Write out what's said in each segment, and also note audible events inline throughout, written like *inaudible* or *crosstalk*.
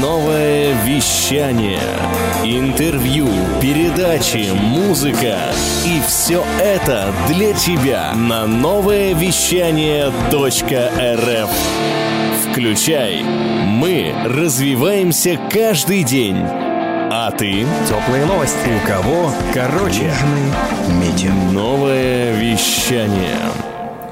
Новое вещание. Интервью, передачи, музыка. И все это для тебя на новое вещание .рф. Включай. Мы развиваемся каждый день. А ты? Теплые новости. У кого? Короче. Митя. Новое вещание.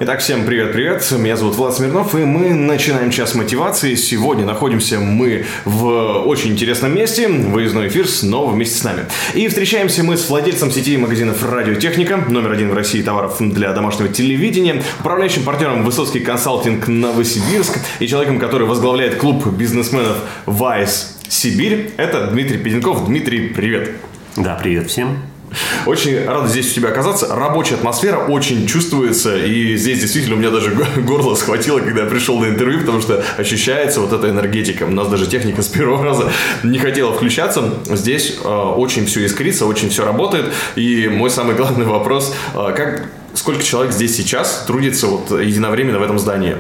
Итак, всем привет-привет, меня зовут Влад Смирнов, и мы начинаем час мотивации. Сегодня находимся мы в очень интересном месте, выездной эфир снова вместе с нами. И встречаемся мы с владельцем сети магазинов «Радиотехника», номер один в России товаров для домашнего телевидения, управляющим партнером «Высоцкий консалтинг Новосибирск» и человеком, который возглавляет клуб бизнесменов «Вайс Сибирь». Это Дмитрий Педенков. Дмитрий, привет. Да, привет всем. Очень рад здесь у тебя оказаться. Рабочая атмосфера очень чувствуется. И здесь действительно у меня даже горло схватило, когда я пришел на интервью, потому что ощущается вот эта энергетика. У нас даже техника с первого раза не хотела включаться. Здесь э, очень все искрится, очень все работает. И мой самый главный вопрос, э, как, сколько человек здесь сейчас трудится вот единовременно в этом здании?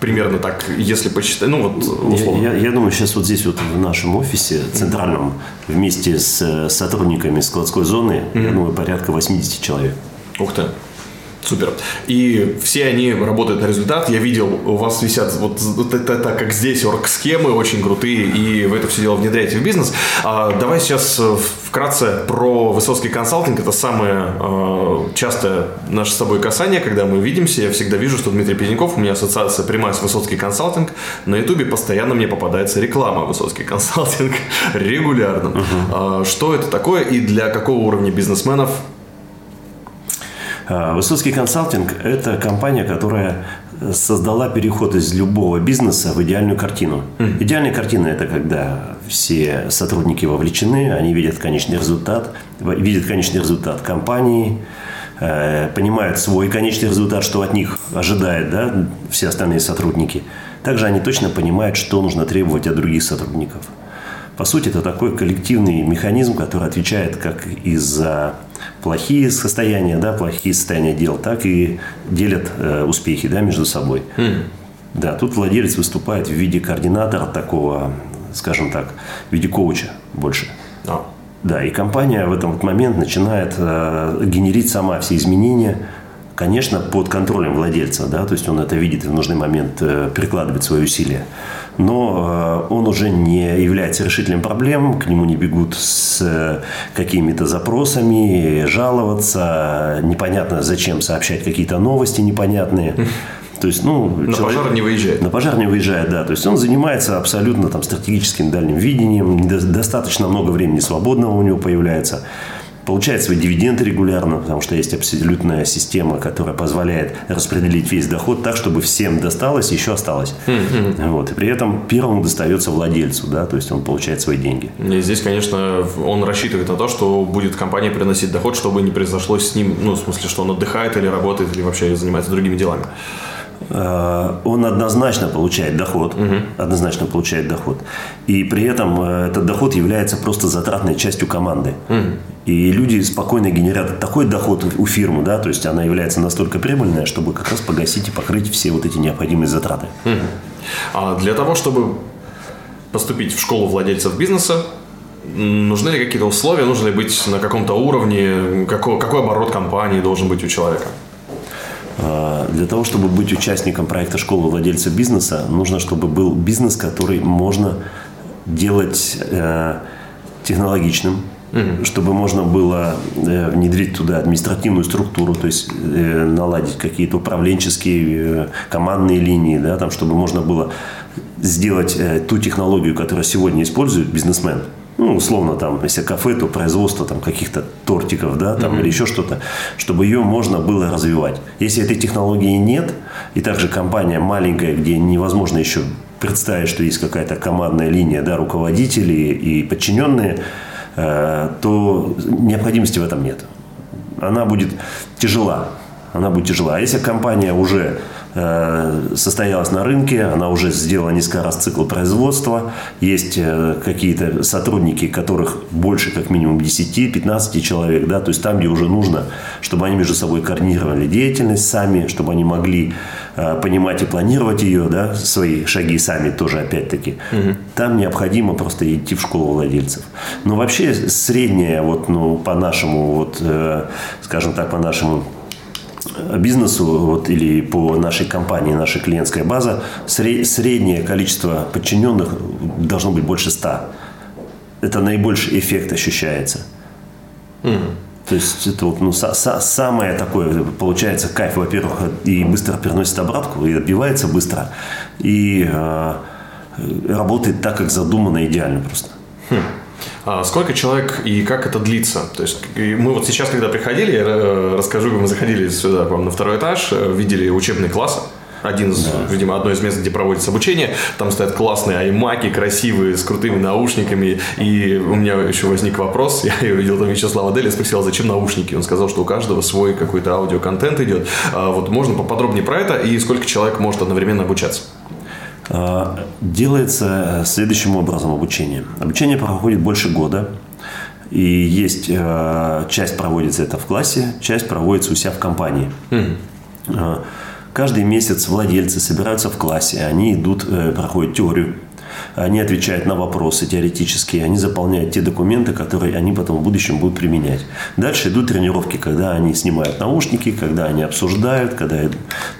Примерно так, если посчитать, ну вот условно. Я, я, я думаю, сейчас вот здесь вот в нашем офисе центральном вместе с сотрудниками складской зоны, mm-hmm. я думаю, порядка 80 человек. Ух ты. Супер. И все они работают на результат. Я видел, у вас висят вот, вот это, это как здесь орг-схемы очень крутые, и вы это все дело внедряете в бизнес. А, давай сейчас э, вкратце про Высоцкий консалтинг. Это самое э, частое наше с тобой касание, когда мы видимся. Я всегда вижу, что Дмитрий Пезняков, у меня ассоциация прямая с Высоцкий консалтинг. На Ютубе постоянно мне попадается реклама Высоцкий консалтинг *laughs* регулярно. Uh-huh. А, что это такое и для какого уровня бизнесменов Высоцкий консалтинг – это компания, которая создала переход из любого бизнеса в идеальную картину. Mm. Идеальная картина – это когда все сотрудники вовлечены, они видят конечный результат, видят конечный результат компании, э, понимают свой конечный результат, что от них ожидает да, все остальные сотрудники. Также они точно понимают, что нужно требовать от других сотрудников. По сути, это такой коллективный механизм, который отвечает как и за плохие состояния, да, плохие состояния дел, так и делят э, успехи да, между собой. Mm. Да, тут владелец выступает в виде координатора такого, скажем так, в виде коуча больше. Oh. Да, и компания в этот момент начинает э, генерить сама все изменения, конечно, под контролем владельца, да, то есть он это видит и в нужный момент э, прикладывает свои усилия но э, он уже не является решителем проблем, к нему не бегут с э, какими-то запросами, жаловаться, непонятно зачем сообщать какие-то новости непонятные. То есть, ну, на человек, пожар не выезжает. На пожар не выезжает, да. То есть он занимается абсолютно там стратегическим дальним видением, достаточно много времени свободного у него появляется получает свои дивиденды регулярно, потому что есть абсолютная система, которая позволяет распределить весь доход так, чтобы всем досталось и еще осталось. Mm-hmm. Вот. И при этом первому достается владельцу, да, то есть он получает свои деньги. И здесь, конечно, он рассчитывает на то, что будет компания приносить доход, чтобы не произошло с ним, ну, в смысле, что он отдыхает или работает, или вообще занимается другими делами. Э, он однозначно получает доход, угу. однозначно получает доход, и при этом э, этот доход является просто затратной частью команды. Угу. И люди спокойно генерят такой доход у фирмы, да, то есть она является настолько прибыльная, чтобы как раз погасить и покрыть все вот эти необходимые затраты. Угу. А для того, чтобы поступить в школу владельцев бизнеса, нужны ли какие-то условия, нужно ли быть на каком-то уровне, какой, какой оборот компании должен быть у человека? Для того, чтобы быть участником проекта «Школа владельца бизнеса», нужно, чтобы был бизнес, который можно делать э, технологичным, угу. чтобы можно было э, внедрить туда административную структуру, то есть э, наладить какие-то управленческие командные линии, да, там, чтобы можно было сделать ту технологию, которую сегодня использует бизнесмен – ну, условно, там, если кафе, то производство там каких-то тортиков, да, там, mm-hmm. или еще что-то, чтобы ее можно было развивать. Если этой технологии нет, и также компания маленькая, где невозможно еще представить, что есть какая-то командная линия, да, руководители и подчиненные, э, то необходимости в этом нет. Она будет тяжела. Она будет тяжела. А если компания уже состоялась на рынке, она уже сделала несколько раз цикл производства, есть э, какие-то сотрудники, которых больше как минимум 10-15 человек, да, то есть там, где уже нужно, чтобы они между собой координировали деятельность сами, чтобы они могли э, понимать и планировать ее, да, свои шаги сами тоже опять-таки. Угу. Там необходимо просто идти в школу владельцев. Но вообще средняя вот, ну, по нашему, вот, скажем так, по нашему бизнесу вот, или по нашей компании, наша клиентская база, среднее количество подчиненных должно быть больше 100. Это наибольший эффект ощущается. Mm. То есть это вот, ну, са- са- самое такое, получается кайф, во-первых, и быстро переносит обратку, и отбивается быстро, и э, работает так, как задумано идеально просто. Хм. А сколько человек и как это длится? То есть мы вот сейчас, когда приходили, я э, расскажу, мы заходили сюда к вам на второй этаж, э, видели учебный класс, один из, да. видимо, одно из мест, где проводится обучение. Там стоят классные аймаки, красивые, с крутыми наушниками. И у меня еще возник вопрос. *laughs* Я увидел там Вячеслава Дели, спросил, зачем наушники? Он сказал, что у каждого свой какой-то аудиоконтент идет. А вот можно поподробнее про это и сколько человек может одновременно обучаться? А, делается следующим образом обучение. Обучение проходит больше года. И есть э, часть проводится это в классе, часть проводится у себя в компании. Mm. Каждый месяц владельцы собираются в классе, они идут, э, проходят теорию они отвечают на вопросы теоретические, они заполняют те документы, которые они потом в будущем будут применять. Дальше идут тренировки, когда они снимают наушники, когда они обсуждают, когда...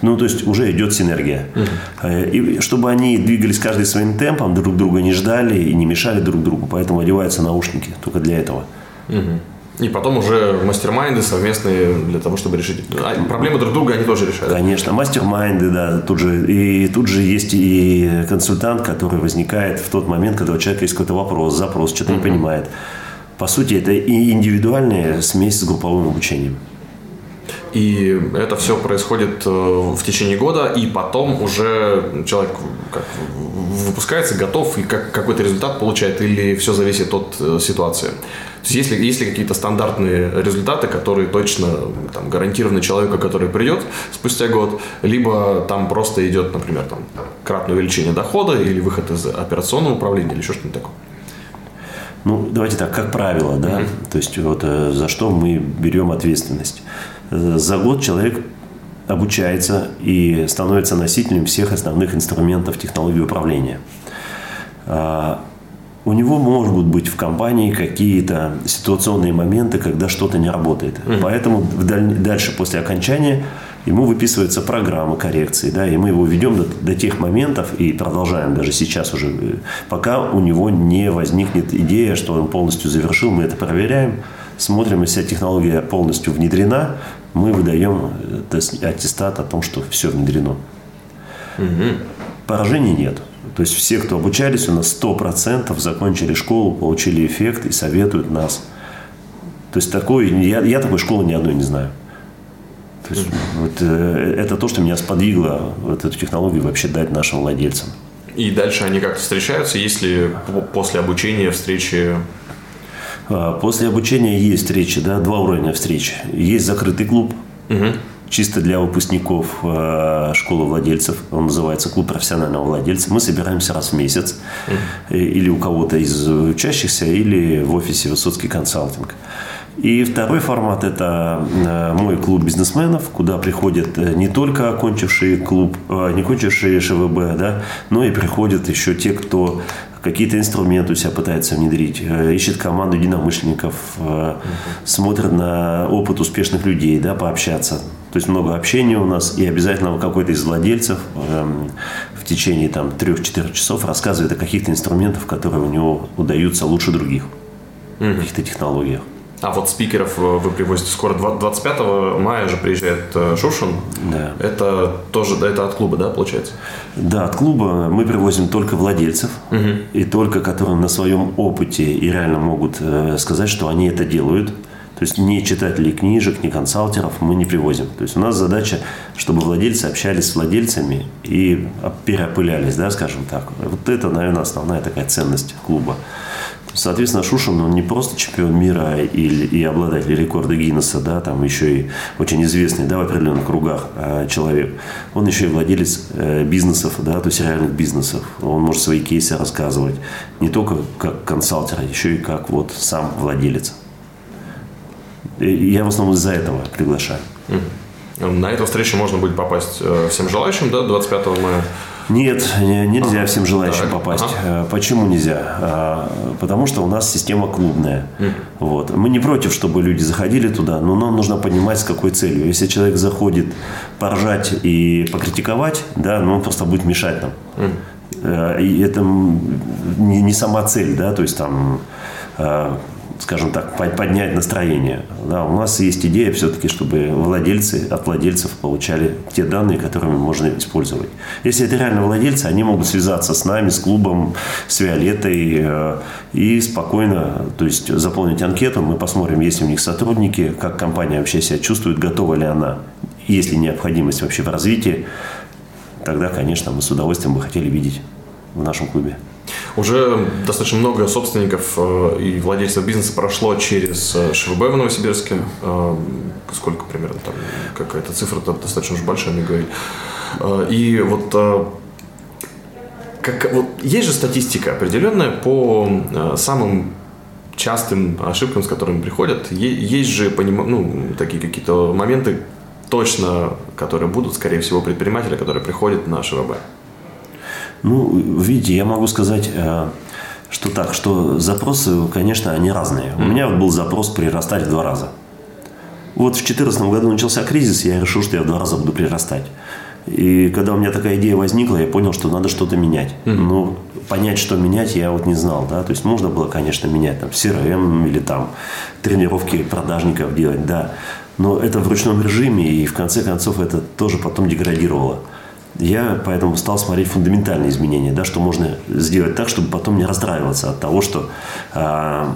Ну, то есть уже идет синергия. Угу. И чтобы они двигались каждый своим темпом, друг друга не ждали и не мешали друг другу, поэтому одеваются наушники только для этого. Угу. И потом уже мастер-майнды совместные для того, чтобы решить. А проблемы друг друга они тоже решают. Конечно, мастер-майнды, да. Тут же, и тут же есть и консультант, который возникает в тот момент, когда у человека есть какой-то вопрос, запрос, что-то mm-hmm. не понимает. По сути, это и индивидуальная смесь с групповым обучением. И это все происходит э, в течение года, и потом уже человек как, выпускается, готов, и как, какой-то результат получает, или все зависит от э, ситуации. То есть, есть ли, есть ли какие-то стандартные результаты, которые точно там, гарантированы человеку, который придет спустя год, либо там просто идет, например, там, кратное увеличение дохода или выход из операционного управления или еще что-нибудь такое? Ну, давайте так, как правило, да, mm-hmm. то есть вот э, за что мы берем ответственность. За год человек обучается и становится носителем всех основных инструментов технологии управления. А, у него могут быть в компании какие-то ситуационные моменты, когда что-то не работает. Mm-hmm. Поэтому дальше, после окончания, ему выписывается программа коррекции, да, и мы его ведем до, до тех моментов и продолжаем даже сейчас уже, э, пока у него не возникнет идея, что он полностью завершил, мы это проверяем, смотрим, если технология полностью внедрена, мы выдаем э, аттестат о том, что все внедрено. Угу. Поражений нет. То есть все, кто обучались, у нас 100% закончили школу, получили эффект и советуют нас. То есть такой, я, я такой школы ни одной не знаю. То есть, вот, э, это то, что меня сподвигло вот эту технологию вообще дать нашим владельцам. И дальше они как-то встречаются, если после обучения встречи После обучения есть встречи, да, два уровня встреч. Есть закрытый клуб, угу чисто для выпускников э, школы владельцев. Он называется клуб профессионального владельца. Мы собираемся раз в месяц. Mm-hmm. Или у кого-то из учащихся, или в офисе Высоцкий консалтинг. И второй формат – это э, мой клуб бизнесменов, куда приходят не только окончившие клуб, не окончившие ШВБ, да, но и приходят еще те, кто какие-то инструменты у себя пытается внедрить, ищет команду единомышленников, угу. смотрит на опыт успешных людей, да, пообщаться. То есть много общения у нас, и обязательно какой-то из владельцев эм, в течение там 3-4 часов рассказывает о каких-то инструментах, которые у него удаются лучше других, mm-hmm. каких-то технологиях. А вот спикеров э, вы привозите скоро 25 мая же приезжает э, Шушин. Да. Это тоже это от клуба, да, получается? Да, от клуба мы привозим только владельцев угу. и только которые на своем опыте и реально могут э, сказать, что они это делают. То есть ни читателей книжек, ни консалтеров мы не привозим. То есть у нас задача, чтобы владельцы общались с владельцами и переопылялись, да, скажем так. Вот это, наверное, основная такая ценность клуба. Соответственно, Шушин, он не просто чемпион мира и, и обладатель рекорда Гиннесса, да, там еще и очень известный, да, в определенных кругах э, человек. Он еще и владелец э, бизнесов, да, то есть реальных бизнесов. Он может свои кейсы рассказывать не только как консалтер, а еще и как вот сам владелец. И я в основном из-за этого приглашаю. На эту встречу можно будет попасть э, всем желающим, да, 25 мая? Нет, нельзя всем желающим так, попасть. Ага. Почему нельзя? А, потому что у нас система клубная. Mm. Вот. Мы не против, чтобы люди заходили туда, но нам нужно понимать, с какой целью. Если человек заходит поржать и покритиковать, да, ну он просто будет мешать нам. Mm. И это не, не сама цель, да, то есть там скажем так, поднять настроение. Да, у нас есть идея все-таки, чтобы владельцы от владельцев получали те данные, которыми можно использовать. Если это реально владельцы, они могут связаться с нами, с клубом, с Виолеттой э, и спокойно, то есть заполнить анкету, мы посмотрим, есть у них сотрудники, как компания вообще себя чувствует, готова ли она, есть ли необходимость вообще в развитии, тогда, конечно, мы с удовольствием бы хотели видеть в нашем клубе. Уже достаточно много собственников э, и владельцев бизнеса прошло через э, ШВБ в Новосибирске. Э, сколько примерно там? Какая-то цифра -то достаточно уж большая, мне говорили. И вот как, вот есть же статистика определенная по самым частым ошибкам, с которыми приходят. Есть же поним... ну, такие какие-то моменты точно, которые будут, скорее всего, предприниматели, которые приходят на ШВБ. Ну, видите, я могу сказать, э, что так, что запросы, конечно, они разные. У меня был запрос прирастать в два раза. Вот в 2014 году начался кризис, я решил, что я в два раза буду прирастать. И когда у меня такая идея возникла, я понял, что надо что-то менять. Mm-hmm. Ну, понять, что менять, я вот не знал. Да? То есть можно было, конечно, менять там CRM или там тренировки продажников делать, да. Но это в ручном режиме, и в конце концов это тоже потом деградировало. Я поэтому стал смотреть фундаментальные изменения, да, что можно сделать так, чтобы потом не расстраиваться от того, что э,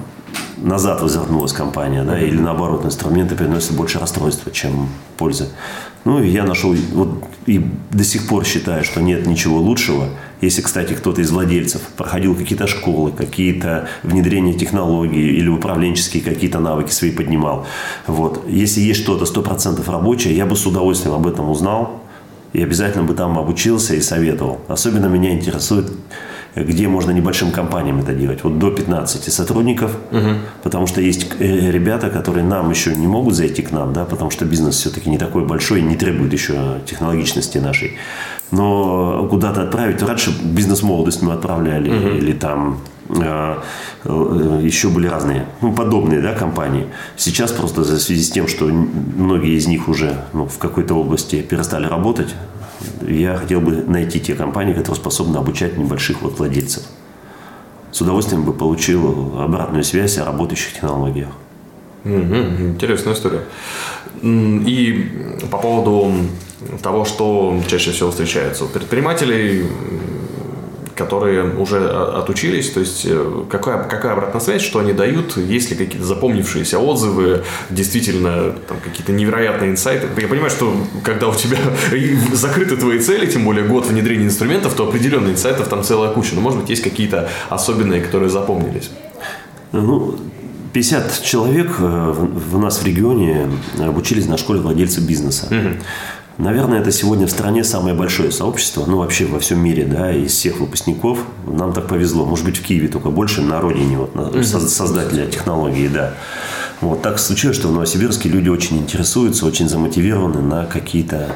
назад возвернулась компания, да, или наоборот, инструменты приносят больше расстройства, чем пользы. Ну, и я нашел, вот, и до сих пор считаю, что нет ничего лучшего. Если, кстати, кто-то из владельцев проходил какие-то школы, какие-то внедрения технологий или управленческие какие-то навыки свои поднимал. Вот. Если есть что-то 100% рабочее, я бы с удовольствием об этом узнал, и обязательно бы там обучился и советовал. Особенно меня интересует, где можно небольшим компаниям это делать. Вот до 15 сотрудников, угу. потому что есть э, ребята, которые нам еще не могут зайти к нам, да, потому что бизнес все-таки не такой большой и не требует еще технологичности нашей. Но куда-то отправить, раньше бизнес-молодость мы отправляли, угу. или там еще были разные, ну, подобные да, компании. Сейчас просто в связи с тем, что многие из них уже ну, в какой-то области перестали работать, я хотел бы найти те компании, которые способны обучать небольших вот владельцев. С удовольствием бы получил обратную связь о работающих технологиях. Угу, интересная история. И по поводу того, что чаще всего встречается у предпринимателей, которые уже отучились, то есть э, какая, какая обратная связь, что они дают, есть ли какие-то запомнившиеся отзывы, действительно там какие-то невероятные инсайты. Я понимаю, что когда у тебя *laughs* закрыты твои цели, тем более год внедрения инструментов, то определенные инсайтов там целая куча, но может быть есть какие-то особенные, которые запомнились. Ну, 50 человек э, в нас в регионе обучились на школе владельцев бизнеса. Угу. Наверное, это сегодня в стране самое большое сообщество, ну вообще во всем мире, да, из всех выпускников. Нам так повезло. Может быть, в Киеве только больше, на родине вот, на, создателя технологии, да. Вот так случилось, что в Новосибирске люди очень интересуются, очень замотивированы на какие-то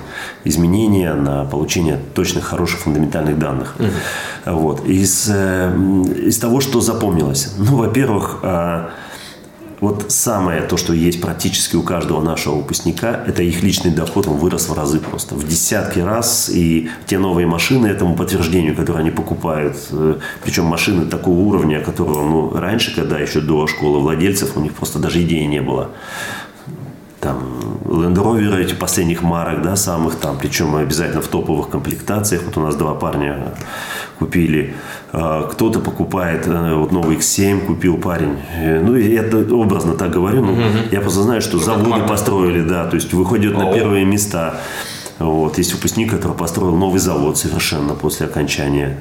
изменения, на получение точных, хороших, фундаментальных данных. Угу. Вот. Из, э, из того, что запомнилось. Ну, во-первых, а, вот самое то, что есть практически у каждого нашего выпускника, это их личный доход, он вырос в разы просто, в десятки раз. И те новые машины этому подтверждению, которые они покупают, э, причем машины такого уровня, которого ну, раньше, когда еще до школы владельцев, у них просто даже идеи не было там Land Rover эти последних марок, да, самых там, причем обязательно в топовых комплектациях. Вот у нас два парня купили. А, кто-то покупает, э, вот новый X7 купил парень. Э, ну, я это образно так говорю, но угу. я просто знаю, что заводы построили, да, то есть выходят на первые места. Вот. Есть выпускник, который построил новый завод совершенно после окончания.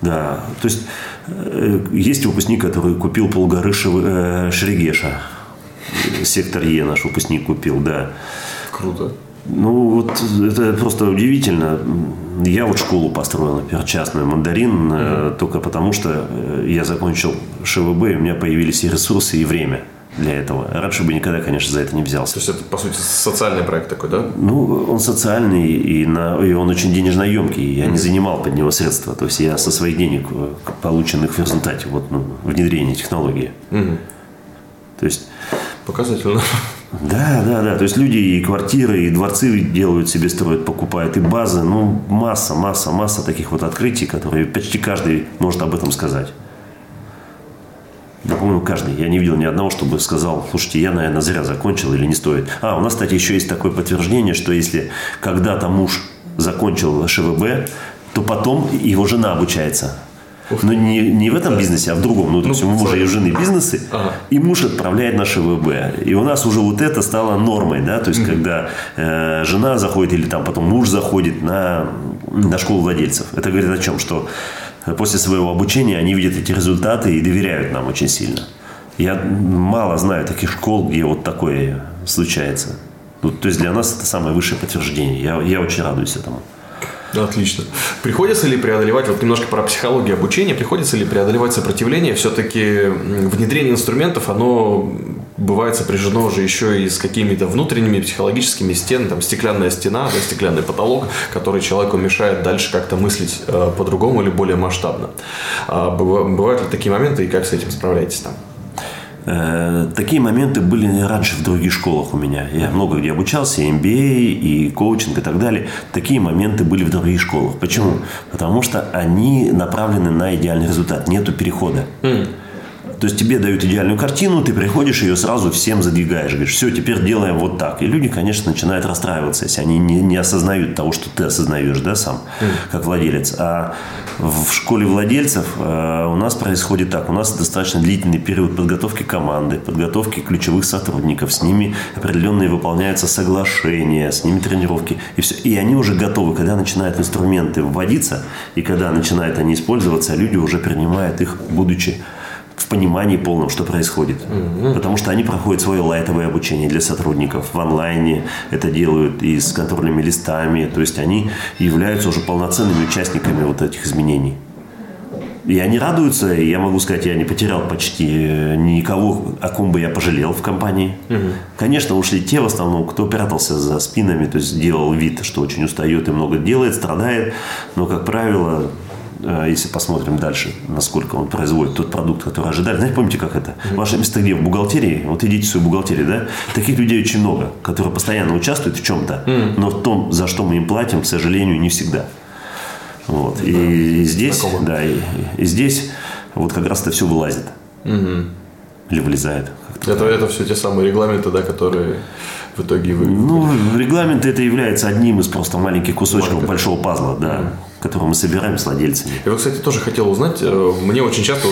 Да. То есть Э, Есть выпускник, который купил полгоры Шерегеша. Сектор Е наш выпускник купил, да. Круто. Ну, вот это просто удивительно. Я вот школу построил, например, частную «Мандарин», э, только потому что э, я закончил ШВБ, и у меня появились и ресурсы, и время для этого. Раньше бы никогда, конечно, за это не взялся. То есть это, по сути, социальный проект такой, да? Ну, он социальный, и, на, и он очень денежноемкий. Я не занимал под него средства. То есть я со своих денег, э, полученных в результате вот, ну, внедрения технологии. То есть Показательно. да, да, да. То есть люди и квартиры, и дворцы делают себе, строят, покупают, и базы. Ну, масса, масса, масса таких вот открытий, которые почти каждый может об этом сказать. Да, по-моему, каждый. Я не видел ни одного, чтобы сказал, слушайте, я, наверное, зря закончил или не стоит. А, у нас, кстати, еще есть такое подтверждение, что если когда-то муж закончил ШВБ, то потом его жена обучается. Но не, не в этом бизнесе, а в другом. Ну, то есть у мужа и у жены бизнесы, Ага. и муж отправляет на ШВБ. И у нас уже вот это стало нормой, да, то есть когда э, жена заходит или там потом муж заходит на, на школу владельцев. Это говорит о чем? Что после своего обучения они видят эти результаты и доверяют нам очень сильно. Я мало знаю таких школ, где вот такое случается. Ну, то есть для нас это самое высшее подтверждение. Я, я очень радуюсь этому. Отлично. Приходится ли преодолевать, вот немножко про психологию обучения, приходится ли преодолевать сопротивление? Все-таки внедрение инструментов, оно бывает сопряжено уже еще и с какими-то внутренними психологическими стенами, там стеклянная стена, да, стеклянный потолок, который человеку мешает дальше как-то мыслить э, по-другому или более масштабно. А быва- бывают ли такие моменты и как с этим справляетесь там? Э, Такие моменты были раньше в других школах у меня. Я много где обучался, и MBA, и коучинг, и так далее. Такие моменты были в других школах. Почему? Потому что они направлены на идеальный результат. Нету перехода. То есть тебе дают идеальную картину, ты приходишь ее сразу всем задвигаешь. Говоришь, все, теперь делаем вот так. И люди, конечно, начинают расстраиваться, если они не, не осознают того, что ты осознаешь, да, сам, как владелец. А в школе владельцев э, у нас происходит так. У нас достаточно длительный период подготовки команды, подготовки ключевых сотрудников. С ними определенные выполняются соглашения, с ними тренировки. И, все. и они уже готовы. Когда начинают инструменты вводиться, и когда начинают они использоваться, люди уже принимают их, будучи в понимании полном, что происходит. Потому что они проходят свое лайтовое обучение для сотрудников в онлайне, это делают и с контрольными листами, то есть они являются уже полноценными участниками вот этих изменений. И они радуются, и я могу сказать, я не потерял почти э, никого, о ком бы я пожалел в компании. Конечно, ушли те в основном, кто прятался за спинами, то есть делал вид, что очень устает и много делает, страдает, но, как правило, если посмотрим дальше, насколько он производит тот продукт, который ожидали. Знаете, помните, как это? Ваше место где? В бухгалтерии? Вот идите в свою бухгалтерию, да? Таких людей очень много, которые постоянно участвуют в чем-то, но в том, за что мы им платим, к сожалению, не всегда. Вот. И, здесь, знакомо. да, и, и здесь вот как раз это все вылазит. Или вылезает. Это, это все те самые регламенты, да, которые в итоге вы... Ну, регламент это является одним из просто маленьких кусочков Маленьких. большого пазла, да, который мы собираем с владельцами. Я, кстати, тоже хотел узнать, э, мне очень часто,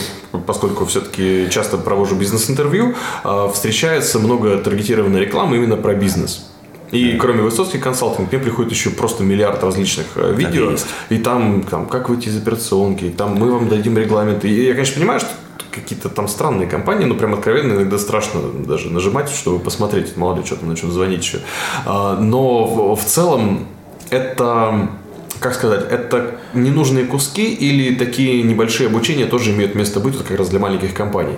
поскольку все-таки часто провожу бизнес-интервью, э, встречается много таргетированной рекламы именно про бизнес. И кроме Высоцкий консалтинг, мне приходит еще просто миллиард различных э, видео. И там, там, как выйти из операционки, там мы вам дадим регламенты. И я, конечно, понимаю, что какие-то там странные компании, но прям откровенно иногда страшно даже нажимать, чтобы посмотреть, мало ли что там начнут звонить еще. А, Но в целом это, как сказать, это ненужные куски или такие небольшие обучения тоже имеют место быть вот как раз для маленьких компаний?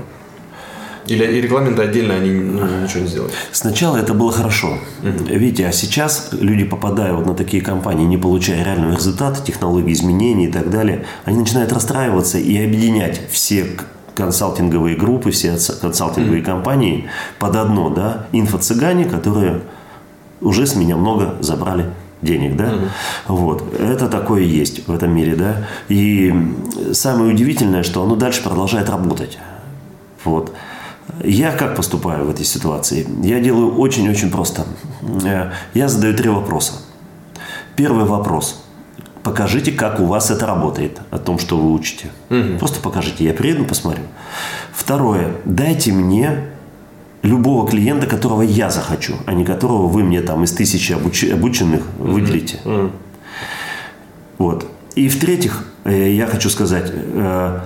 Или и регламенты отдельно они ну, ничего не сделают? Сначала это было хорошо. Видите, а сейчас люди, попадая вот на такие компании, не получая реального результата, технологий изменений и так далее, они начинают расстраиваться и объединять все консалтинговые группы, все консалтинговые компании под одно, да, инфо-цыгане, которые уже с меня много забрали денег, да, вот, это такое есть в этом мире, да, и самое удивительное, что оно дальше продолжает работать, вот. Я как поступаю в этой ситуации? Я делаю очень-очень просто. Э, Я задаю три вопроса. Первый вопрос. Покажите, как у вас это работает, о том, что вы учите. Просто покажите. Я приеду, посмотрю. Второе. Дайте мне любого клиента, которого я захочу, а не которого вы мне там из тысячи обуч- обученных выделите. Вот. И в-третьих, э, я хочу сказать, э,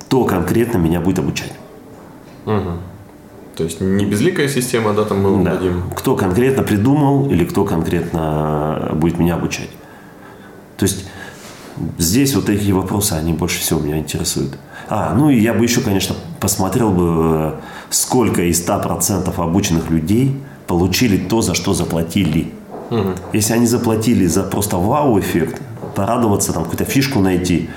кто конкретно меня будет обучать. То есть не безликая система, да, там мы Да. дадим. Кто конкретно придумал или кто конкретно будет меня обучать. То есть здесь вот такие вопросы, они больше всего меня интересуют. А, ну и я бы еще, конечно, посмотрел бы, сколько из 100% обученных людей получили то, за что заплатили. Если они заплатили за просто вау-эффект, порадоваться, там какую-то фишку найти,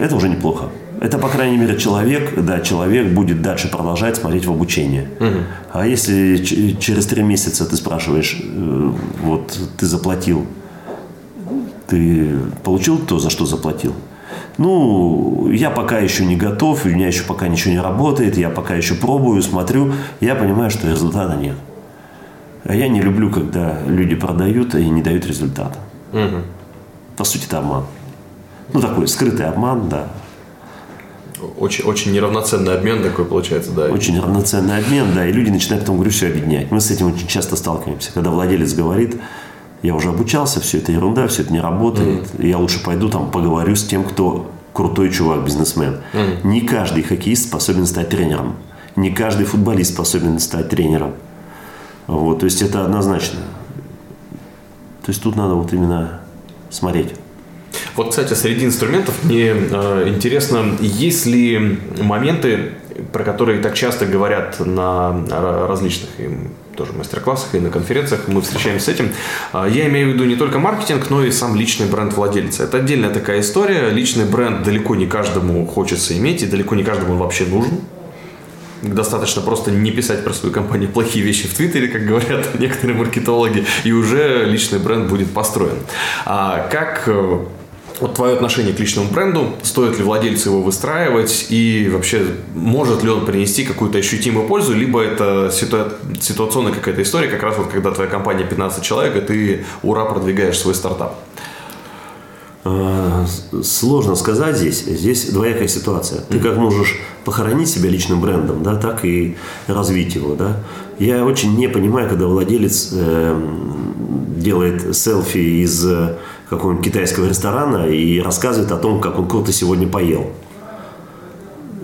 это уже неплохо. Это, по крайней мере, человек, да, человек будет дальше продолжать смотреть в обучение. А если через три месяца ты спрашиваешь, э, вот ты заплатил, ты получил то, за что заплатил? Ну, я пока еще не готов, у меня еще пока ничего не работает, я пока еще пробую, смотрю, я понимаю, что результата нет. А я не люблю, когда люди продают и не дают результата. По сути, это обман. Ну, такой скрытый обман, да. Очень, очень неравноценный обмен такой получается, да. Очень равноценный обмен, да, и люди начинают потом, говорю, все объединять. Мы с этим очень часто сталкиваемся. Когда владелец говорит, я уже обучался, все это ерунда, все это не работает, я лучше пойду там поговорю с тем, кто крутой чувак, бизнесмен. Не каждый хоккеист способен стать тренером. Не каждый футболист способен стать тренером. Вот, то есть это однозначно. То есть тут надо вот именно смотреть. Вот, кстати, среди инструментов мне э, интересно, есть ли моменты, про которые так часто говорят на ра- различных тоже мастер-классах и на конференциях, мы встречаемся с этим. А, Я имею в виду не только маркетинг, но и сам личный бренд владельца. Это отдельная такая история. Личный бренд далеко не каждому хочется иметь, и далеко не каждому он вообще нужен. Достаточно просто не писать про свою компанию плохие вещи в Твиттере, как говорят некоторые маркетологи, и уже личный бренд будет построен. А как э, вот твое отношение к личному бренду, стоит ли владельцу его выстраивать и вообще может ли он принести какую-то ощутимую пользу, либо это ситуа- ситуационная какая-то история, как раз вот когда твоя компания 15 человек, и ты ура продвигаешь свой стартап. А, Сложно сказать здесь. Здесь двоякая ситуация. Ты как можешь похоронить себя личным брендом, да, так и развить его, да. Я очень не понимаю, когда владелец эм, делает селфи из э, какого-нибудь китайского ресторана и рассказывает о том, как он круто сегодня поел.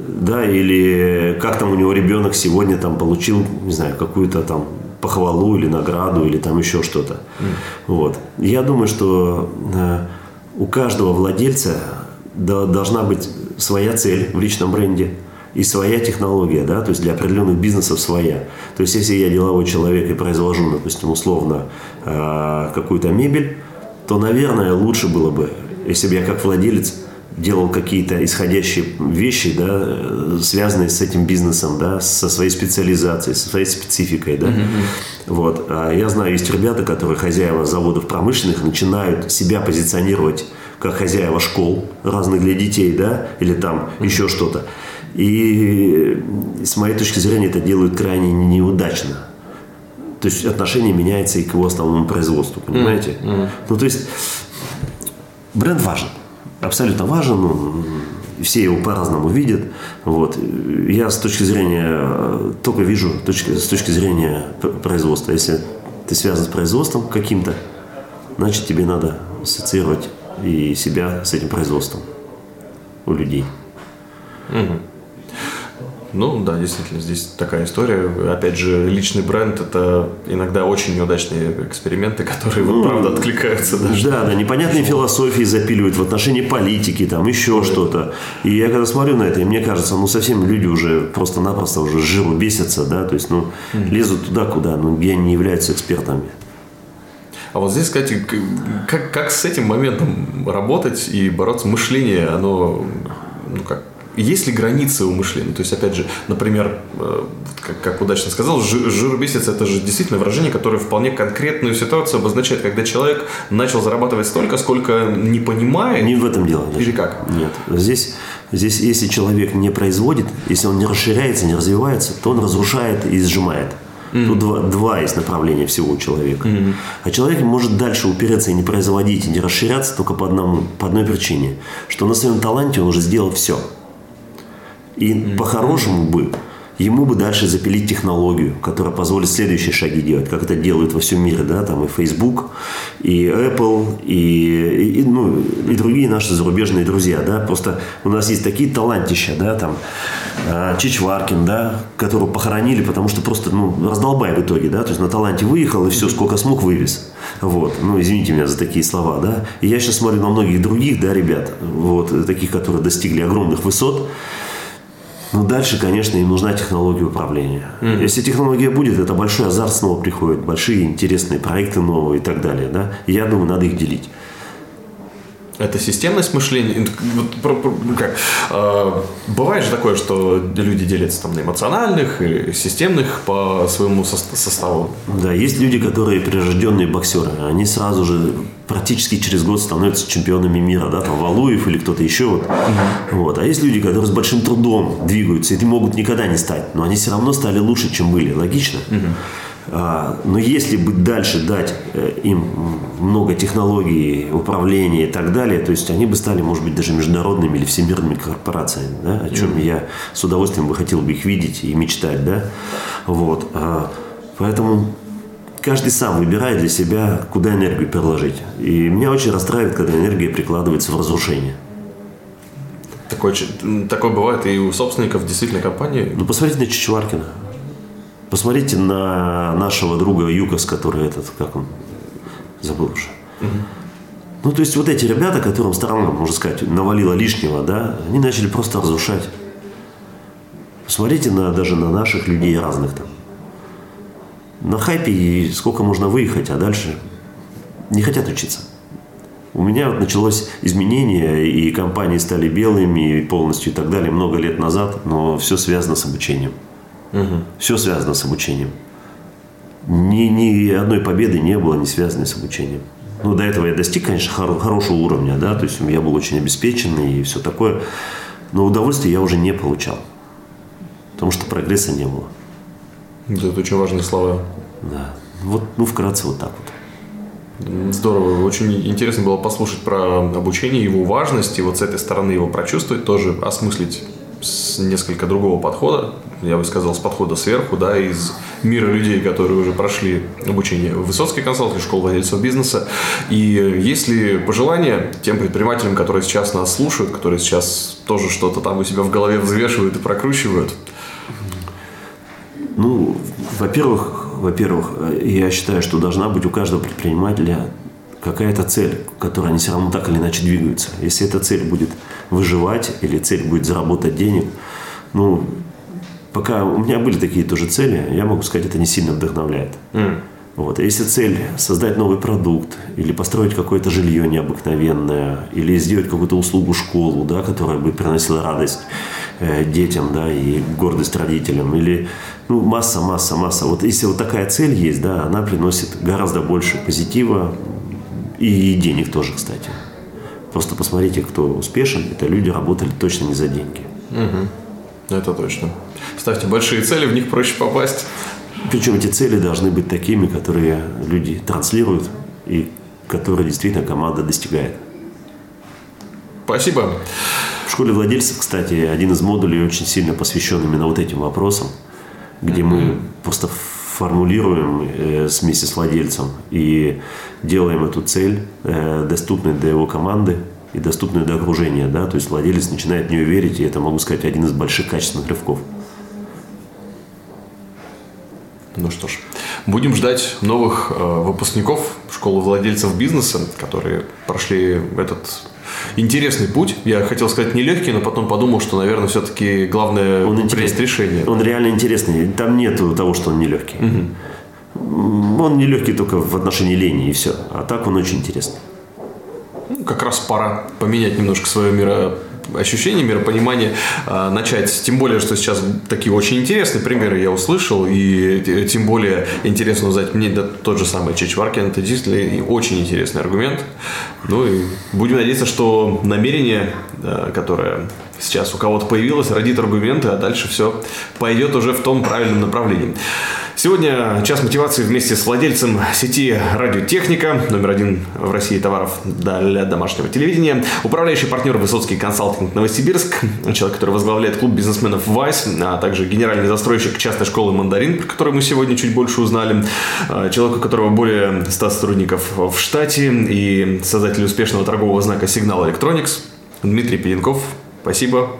Да, или как там у него ребенок сегодня там получил, не знаю, какую-то там похвалу или награду, или там еще что-то. Вот. Я думаю, что э, у каждого владельца до- должна быть своя цель в личном бренде и своя технология, да, то есть для определенных бизнесов своя. То есть если я деловой человек и произвожу, допустим, условно э, какую-то мебель, то, наверное, лучше было бы, если бы я как владелец делал какие-то исходящие вещи, да, э, связанные с этим бизнесом, да, со своей специализацией, со своей спецификой, да. Вот. А я знаю, есть ребята, которые хозяева заводов промышленных начинают себя позиционировать как хозяева школ разных для детей, да, или там еще что-то. И с моей точки зрения это делают крайне неудачно. То есть отношение меняется и к его основному производству, понимаете? Ну, то есть бренд важен. Абсолютно важен. ну, все его по-разному видят. Вот. Я с точки зрения, только вижу точки, с точки зрения производства. Если ты связан с производством каким-то, значит тебе надо ассоциировать и себя с этим производством у людей. Ну да, действительно, здесь такая история. Опять же, личный бренд это иногда очень неудачные эксперименты, которые вот правда откликаются даже. Да, да, непонятные философии запиливают в отношении политики, там еще что-то. И я когда смотрю на это, и мне кажется, ну совсем люди уже просто-напросто уже жиру бесятся, да, то есть, ну, лезут туда, куда, ну, где они не являются экспертами. А вот здесь, кстати, как, как с этим моментом работать и бороться? Мышление, оно, ну как, есть ли границы у мышления? То есть, опять же, например, э, как, как удачно сказал, жи- жиробесец – это же действительно выражение, которое вполне конкретную ситуацию обозначает, когда человек начал зарабатывать столько, сколько не понимает. Не в этом дело. даже. Или как? Нет. Здесь, здесь, если человек не производит, если он не расширяется, не развивается, то он разрушает и сжимает. Тут два, два есть направления всего у человека. А человек может дальше упереться и не производить, и не расширяться только по, одному, по одной причине. Что на своем таланте он уже сделал все. И по-хорошему бы Ему бы дальше запилить технологию, которая позволит следующие шаги делать, как это делают во всем мире, да, там и Facebook, и Apple, и, и, ну, и другие наши зарубежные друзья, да, просто у нас есть такие талантища, да, там, э, Чичваркин, да, которого похоронили, потому что просто, ну, раздолбай в итоге, да, то есть на таланте выехал и все, сколько смог, вывез, вот, ну, извините меня за такие слова, да, и я сейчас смотрю на многих других, да, ребят, вот, таких, которые достигли огромных высот, ну, дальше, конечно, им нужна технология управления. Mm-hmm. Если технология будет, это большой азарт снова приходит, большие интересные проекты новые и так далее. Да? И я думаю, надо их делить. Это системность мышления. Вот, ну как, э, бывает же такое, что люди делятся там на эмоциональных и системных по своему составу. Да, есть люди, которые прирожденные боксеры. Они сразу же практически через год становятся чемпионами мира, да, там Валуев или кто-то еще. Вот. Угу. вот. А есть люди, которые с большим трудом двигаются, и могут никогда не стать, но они все равно стали лучше, чем были. Логично? Угу. А, но если бы дальше дать э, им много технологий, управления и так далее, то есть они бы стали, может быть, даже международными или всемирными корпорациями, да, о чем mm-hmm. я с удовольствием бы хотел бы их видеть и мечтать, да, вот. А, поэтому каждый сам выбирает для себя, куда энергию переложить. И меня очень расстраивает, когда энергия прикладывается в разрушение. Такое, такое бывает и у собственников действительно компании. Ну, посмотрите на Чичваркина. Посмотрите на нашего друга Юкос, который этот, как он, забыл уже. Угу. Ну, то есть вот эти ребята, которым страна, можно сказать, навалила лишнего, да, они начали просто разрушать. Посмотрите на, даже на наших людей разных там. На хайпе и сколько можно выехать, а дальше не хотят учиться. У меня вот началось изменение, и компании стали белыми полностью и так далее много лет назад, но все связано с обучением. Угу. Все связано с обучением. Ни, ни одной победы не было, не связанной с обучением. Ну, до этого я достиг, конечно, хор- хорошего уровня, да, то есть я был очень обеспеченный и все такое. Но удовольствия я уже не получал. Потому что прогресса не было. Это очень важные слова. Да. Вот, ну, вкратце вот так вот. Здорово. Очень интересно было послушать про обучение, его важность, и вот с этой стороны его прочувствовать, тоже осмыслить с несколько другого подхода, я бы сказал, с подхода сверху, да, из мира людей, которые уже прошли обучение в Высоцкой консалтинг, школе владельцев бизнеса. И есть ли пожелания тем предпринимателям, которые сейчас нас слушают, которые сейчас тоже что-то там у себя в голове взвешивают и прокручивают? Ну, во-первых, во-первых, я считаю, что должна быть у каждого предпринимателя какая-то цель, к которой они все равно так или иначе двигаются. Если эта цель будет выживать или цель будет заработать денег, ну, пока у меня были такие тоже цели, я могу сказать, это не сильно вдохновляет. Mm. Вот. Если цель создать новый продукт, или построить какое-то жилье необыкновенное, или сделать какую-то услугу школу, да, которая бы приносила радость э, детям, да, и гордость родителям, или ну, масса, масса, масса. Вот если вот такая цель есть, да, она приносит гораздо больше позитива, и денег тоже, кстати. Просто посмотрите, кто успешен. Это люди работали точно не за деньги. Угу. Это точно. Ставьте большие цели, в них проще попасть. Причем эти цели должны быть такими, которые люди транслируют и которые действительно команда достигает. Спасибо. В школе владельцев, кстати, один из модулей очень сильно посвящен именно вот этим вопросам, где mm-hmm. мы просто формулируем э, вместе с владельцем и делаем эту цель э, доступной для его команды и доступной для окружения. Да? То есть владелец начинает в нее верить, и это, могу сказать, один из больших качественных рывков. Ну что ж, будем ждать новых э, выпускников школы владельцев бизнеса, которые прошли этот интересный путь. Я хотел сказать нелегкий, но потом подумал, что, наверное, все-таки главное он принять решение. Он реально интересный. Там нету того, что он нелегкий. Угу. Он нелегкий только в отношении лени и все. А так он очень интересный. Ну, как раз пора поменять немножко свое миро ощущение, миропонимание э, начать. Тем более, что сейчас такие очень интересные примеры я услышал, и тем более интересно узнать мне да, тот же самый Чичваркин. Это действительно очень интересный аргумент. Ну и будем надеяться, что намерение, э, которое сейчас у кого-то появилось, родит аргументы, а дальше все пойдет уже в том правильном направлении. Сегодня час мотивации вместе с владельцем сети «Радиотехника», номер один в России товаров для домашнего телевидения, управляющий партнер Высоцкий консалтинг Новосибирск, человек, который возглавляет клуб бизнесменов «Вайс», а также генеральный застройщик частной школы «Мандарин», про которую мы сегодня чуть больше узнали, а, человек, у которого более 100 сотрудников в штате и создатель успешного торгового знака «Сигнал Electronics», Дмитрий Пеленков. Спасибо.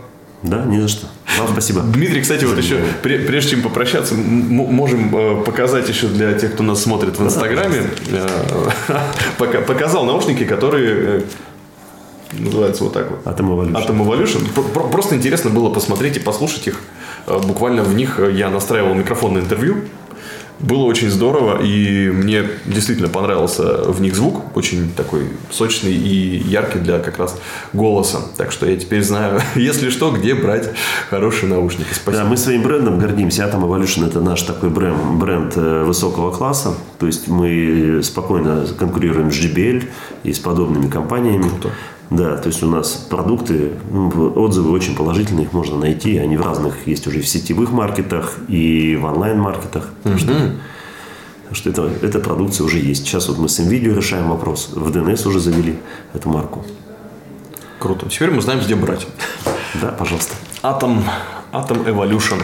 Да, не за что. Вам спасибо. Дмитрий, кстати, вот еще, прежде чем попрощаться, можем э, показать еще для тех, кто нас смотрит в Инстаграме, э, *laughs* показал наушники, которые э, называются вот так вот. Atom Evolution. Atom Evolution. Просто интересно было посмотреть и послушать их. Буквально в них я настраивал микрофон на интервью. Было очень здорово, и мне действительно понравился в них звук, очень такой сочный и яркий для как раз голоса. Так что я теперь знаю, *laughs* если что, где брать хорошие наушники. Спасибо. Да, мы своим брендом гордимся. Atom Evolution – это наш такой бренд, бренд э, высокого класса. То есть мы спокойно конкурируем с JBL и с подобными компаниями. Круто. Да, то есть у нас продукты, ну, отзывы очень положительные, их можно найти. Они в разных есть уже в сетевых маркетах и в онлайн-маркетах. Mm-hmm. Что, что это, эта продукция уже есть. Сейчас вот мы с NVIDIA решаем вопрос. В DNS уже завели эту марку. Круто. Теперь мы знаем, где брать. Да, пожалуйста. Атом Atom Evolution.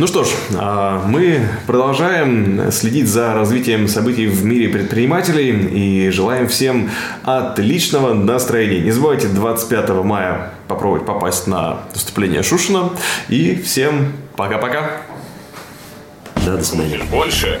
Ну что ж, а, мы продолжаем следить за развитием событий в мире предпринимателей и желаем всем отличного настроения. Не забывайте 25 мая попробовать попасть на выступление Шушина. И всем пока-пока. Да, до свидания. Больше?